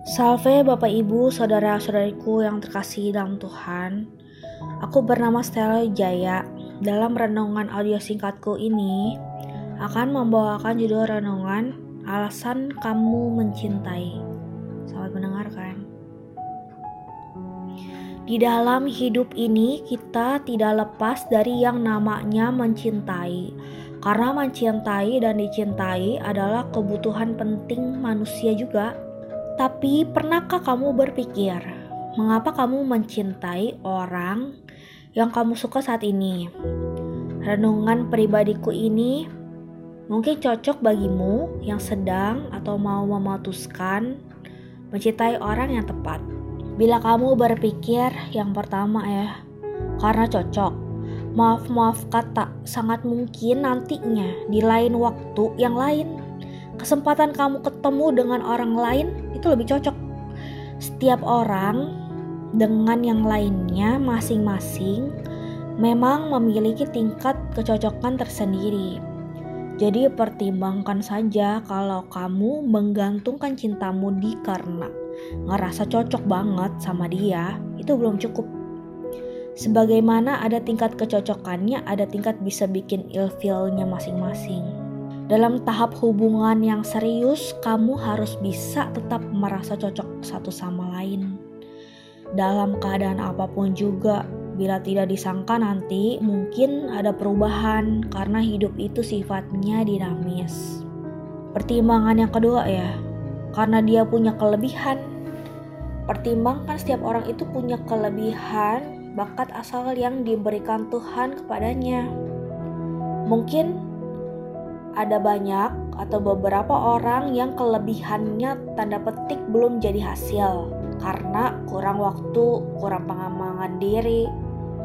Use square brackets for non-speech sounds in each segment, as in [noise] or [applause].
Salve Bapak Ibu, Saudara-saudariku yang terkasih dalam Tuhan. Aku bernama Stella Jaya. Dalam renungan audio singkatku ini akan membawakan judul renungan Alasan Kamu Mencintai. Selamat mendengarkan. Di dalam hidup ini kita tidak lepas dari yang namanya mencintai. Karena mencintai dan dicintai adalah kebutuhan penting manusia juga. Tapi pernahkah kamu berpikir, mengapa kamu mencintai orang yang kamu suka saat ini? Renungan pribadiku ini mungkin cocok bagimu yang sedang atau mau memutuskan mencintai orang yang tepat. Bila kamu berpikir yang pertama ya, karena cocok, maaf-maaf kata sangat mungkin nantinya di lain waktu yang lain kesempatan kamu ketemu dengan orang lain itu lebih cocok. Setiap orang dengan yang lainnya masing-masing memang memiliki tingkat kecocokan tersendiri. Jadi pertimbangkan saja kalau kamu menggantungkan cintamu di karena ngerasa cocok banget sama dia, itu belum cukup. Sebagaimana ada tingkat kecocokannya, ada tingkat bisa bikin ilfilnya masing-masing. Dalam tahap hubungan yang serius, kamu harus bisa tetap merasa cocok satu sama lain. Dalam keadaan apa pun juga, bila tidak disangka nanti mungkin ada perubahan karena hidup itu sifatnya dinamis. Pertimbangan yang kedua ya, karena dia punya kelebihan. Pertimbangkan setiap orang itu punya kelebihan, bakat asal yang diberikan Tuhan kepadanya. Mungkin ada banyak atau beberapa orang yang kelebihannya tanda petik belum jadi hasil karena kurang waktu, kurang pengembangan diri,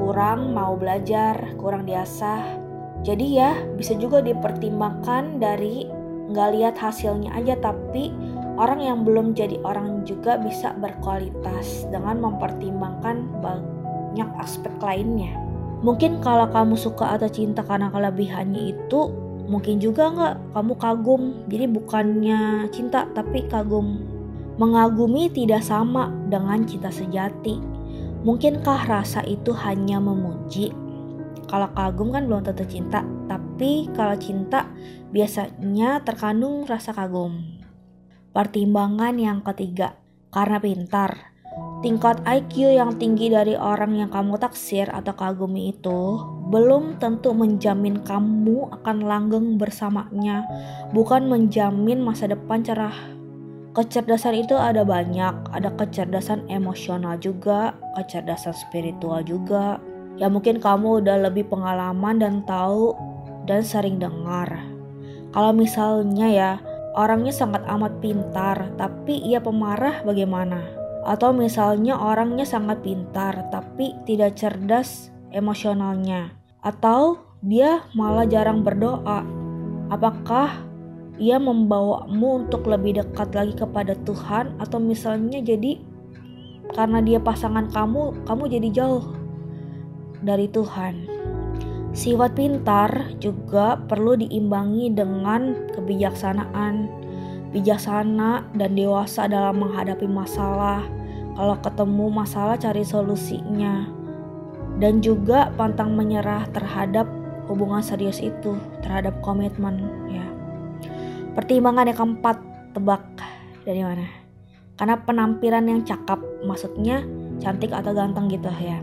kurang mau belajar, kurang diasah. Jadi ya bisa juga dipertimbangkan dari nggak lihat hasilnya aja tapi orang yang belum jadi orang juga bisa berkualitas dengan mempertimbangkan banyak aspek lainnya. Mungkin kalau kamu suka atau cinta karena kelebihannya itu Mungkin juga nggak kamu kagum, jadi bukannya cinta tapi kagum. Mengagumi tidak sama dengan cinta sejati. Mungkinkah rasa itu hanya memuji? Kalau kagum kan belum tentu cinta, tapi kalau cinta biasanya terkandung rasa kagum. Pertimbangan yang ketiga, karena pintar. Tingkat IQ yang tinggi dari orang yang kamu taksir atau kagumi itu belum tentu menjamin kamu akan langgeng bersamanya, bukan menjamin masa depan cerah. Kecerdasan itu ada banyak, ada kecerdasan emosional juga, kecerdasan spiritual juga. Ya mungkin kamu udah lebih pengalaman dan tahu dan sering dengar. Kalau misalnya ya, orangnya sangat amat pintar, tapi ia pemarah bagaimana? Atau misalnya orangnya sangat pintar tapi tidak cerdas emosionalnya. Atau dia malah jarang berdoa. Apakah ia membawamu untuk lebih dekat lagi kepada Tuhan atau misalnya jadi karena dia pasangan kamu, kamu jadi jauh dari Tuhan. Sifat pintar juga perlu diimbangi dengan kebijaksanaan, bijaksana dan dewasa dalam menghadapi masalah, kalau ketemu masalah cari solusinya. Dan juga pantang menyerah terhadap hubungan serius itu, terhadap komitmen ya. Pertimbangan yang keempat, tebak dari mana? Karena penampilan yang cakep, maksudnya cantik atau ganteng gitu ya.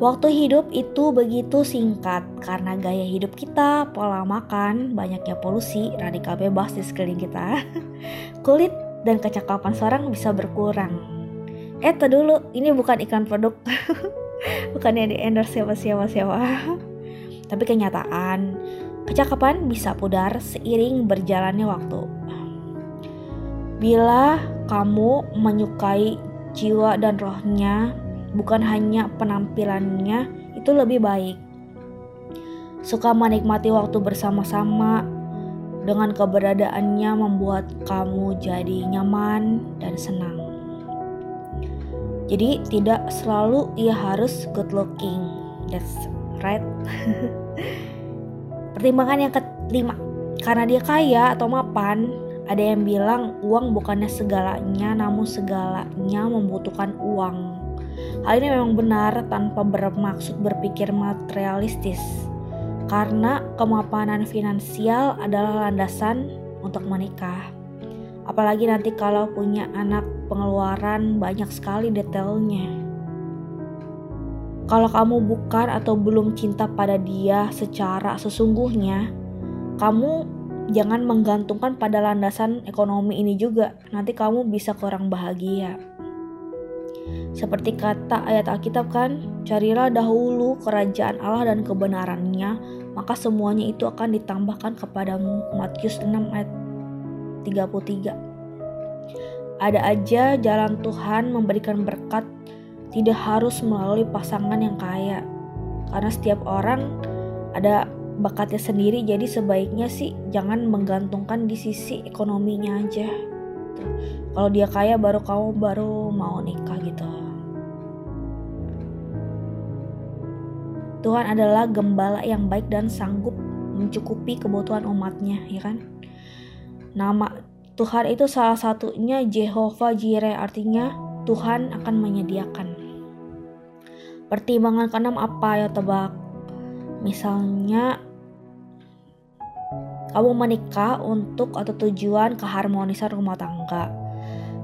Waktu hidup itu begitu singkat karena gaya hidup kita, pola makan, banyaknya polusi, radikal bebas di sekeliling kita. [laughs] Kulit dan kecakapan seorang bisa berkurang eh dulu ini bukan iklan produk [laughs] bukannya di endorse siapa siapa. Siapa tapi kenyataan kecakapan bisa pudar seiring berjalannya waktu. Bila kamu menyukai jiwa dan rohnya bukan hanya penampilannya itu lebih baik. Suka menikmati waktu bersama-sama dengan keberadaannya membuat kamu jadi nyaman dan senang. Jadi tidak selalu ia harus good looking. That's right. [laughs] Pertimbangan yang kelima, karena dia kaya atau mapan Ada yang bilang uang bukannya segalanya, namun segalanya membutuhkan uang. Hal ini memang benar tanpa bermaksud berpikir materialistis, karena kemapanan finansial adalah landasan untuk menikah. Apalagi nanti kalau punya anak pengeluaran banyak sekali detailnya. Kalau kamu bukan atau belum cinta pada dia secara sesungguhnya, kamu jangan menggantungkan pada landasan ekonomi ini juga. Nanti kamu bisa kurang bahagia. Seperti kata ayat Alkitab kan, carilah dahulu kerajaan Allah dan kebenarannya, maka semuanya itu akan ditambahkan kepadamu. Matius 6 ayat 33. Ada aja jalan Tuhan memberikan berkat tidak harus melalui pasangan yang kaya. Karena setiap orang ada bakatnya sendiri jadi sebaiknya sih jangan menggantungkan di sisi ekonominya aja. Kalau dia kaya baru kamu baru mau nikah gitu. Tuhan adalah gembala yang baik dan sanggup mencukupi kebutuhan umatnya ya kan? Nama Tuhan itu salah satunya Jehovah Jireh artinya Tuhan akan menyediakan pertimbangan keenam apa ya tebak Misalnya kamu menikah untuk atau tujuan keharmonisan rumah tangga.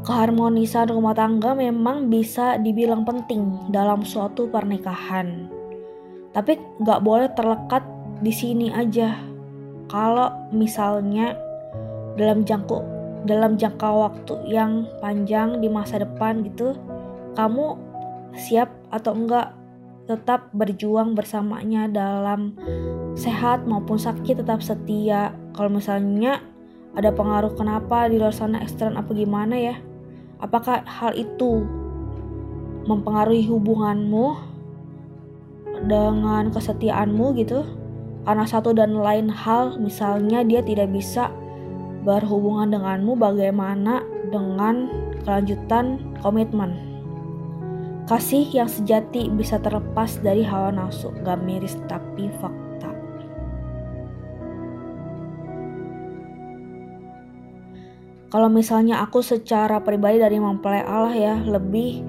Keharmonisan rumah tangga memang bisa dibilang penting dalam suatu pernikahan. Tapi nggak boleh terlekat di sini aja. Kalau misalnya dalam jangka dalam jangka waktu yang panjang di masa depan gitu, kamu siap atau enggak tetap berjuang bersamanya dalam sehat maupun sakit tetap setia. Kalau misalnya ada pengaruh kenapa di luar sana ekstern apa gimana ya? Apakah hal itu mempengaruhi hubunganmu dengan kesetiaanmu gitu? Karena satu dan lain hal misalnya dia tidak bisa berhubungan denganmu bagaimana dengan kelanjutan komitmen. Kasih yang sejati bisa terlepas dari hawa nafsu, gak miris tapi fakta. Kalau misalnya aku secara pribadi dari mempelai Allah ya lebih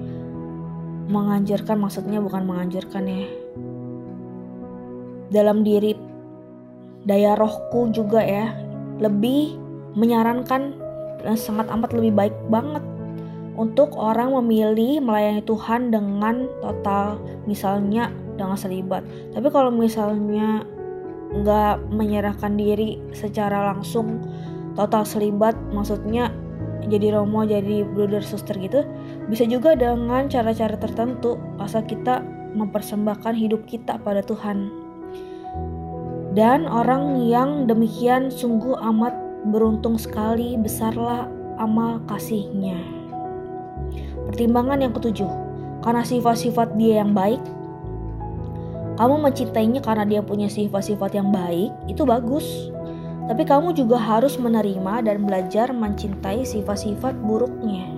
menganjurkan maksudnya bukan menganjurkan ya dalam diri daya rohku juga ya lebih menyarankan dan sangat amat lebih baik banget untuk orang memilih melayani Tuhan dengan total misalnya dengan selibat. Tapi kalau misalnya nggak menyerahkan diri secara langsung total selibat maksudnya jadi romo jadi brother suster gitu bisa juga dengan cara-cara tertentu asal kita mempersembahkan hidup kita pada Tuhan. Dan orang yang demikian sungguh amat beruntung sekali besarlah amal kasihnya. Pertimbangan yang ketujuh, karena sifat-sifat dia yang baik, kamu mencintainya karena dia punya sifat-sifat yang baik, itu bagus. Tapi kamu juga harus menerima dan belajar mencintai sifat-sifat buruknya.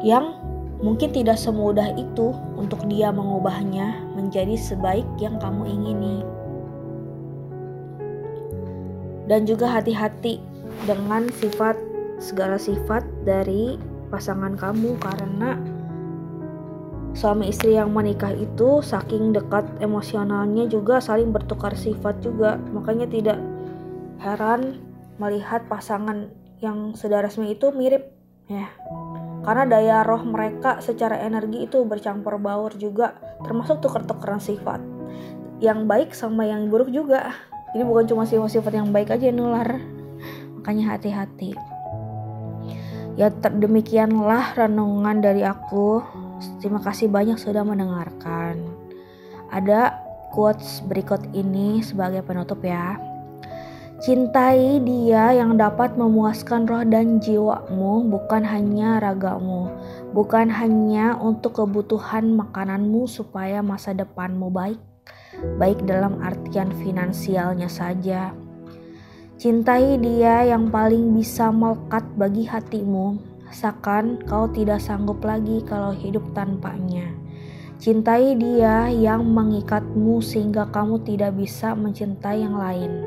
Yang mungkin tidak semudah itu untuk dia mengubahnya menjadi sebaik yang kamu ingini. Dan juga hati-hati dengan sifat segala sifat dari pasangan kamu. Karena suami istri yang menikah itu saking dekat emosionalnya juga saling bertukar sifat juga. Makanya tidak heran melihat pasangan yang sudah resmi itu mirip ya. Karena daya roh mereka secara energi itu bercampur baur juga termasuk tukar-tukaran sifat. Yang baik sama yang buruk juga jadi bukan cuma sifat-sifat yang baik aja yang nular makanya hati-hati Ya demikianlah renungan dari aku. Terima kasih banyak sudah mendengarkan. Ada quotes berikut ini sebagai penutup ya. Cintai dia yang dapat memuaskan roh dan jiwamu, bukan hanya ragamu, bukan hanya untuk kebutuhan makananmu supaya masa depanmu baik, baik dalam artian finansialnya saja Cintai dia yang paling bisa melekat bagi hatimu, seakan kau tidak sanggup lagi kalau hidup tanpanya. Cintai dia yang mengikatmu sehingga kamu tidak bisa mencintai yang lain.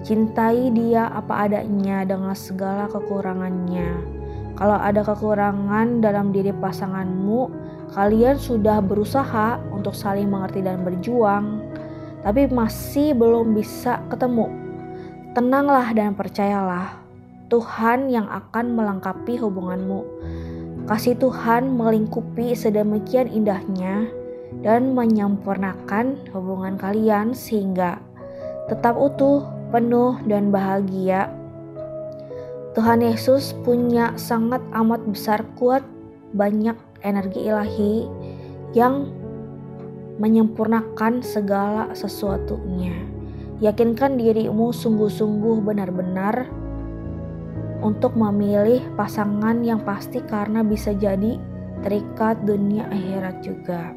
Cintai dia apa adanya dengan segala kekurangannya. Kalau ada kekurangan dalam diri pasanganmu, kalian sudah berusaha untuk saling mengerti dan berjuang, tapi masih belum bisa ketemu. Tenanglah dan percayalah, Tuhan yang akan melengkapi hubunganmu. Kasih Tuhan melingkupi sedemikian indahnya dan menyempurnakan hubungan kalian sehingga tetap utuh, penuh, dan bahagia. Tuhan Yesus punya sangat amat besar kuat banyak energi ilahi yang menyempurnakan segala sesuatunya. Yakinkan dirimu sungguh-sungguh benar-benar untuk memilih pasangan yang pasti karena bisa jadi terikat dunia akhirat juga.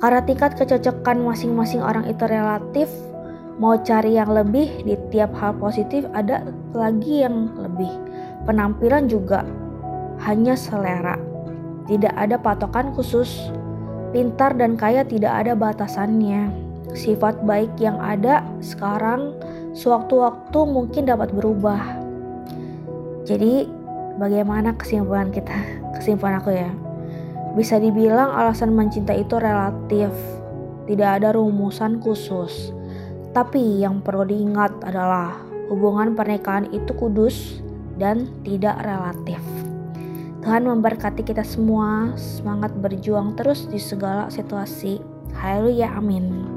Karena tingkat kecocokan masing-masing orang itu relatif, mau cari yang lebih di tiap hal positif ada lagi yang lebih. Penampilan juga hanya selera. Tidak ada patokan khusus. Pintar dan kaya tidak ada batasannya sifat baik yang ada sekarang sewaktu-waktu mungkin dapat berubah. Jadi, bagaimana kesimpulan kita? Kesimpulan aku ya. Bisa dibilang alasan mencintai itu relatif. Tidak ada rumusan khusus. Tapi yang perlu diingat adalah hubungan pernikahan itu kudus dan tidak relatif. Tuhan memberkati kita semua, semangat berjuang terus di segala situasi. Haleluya, amin.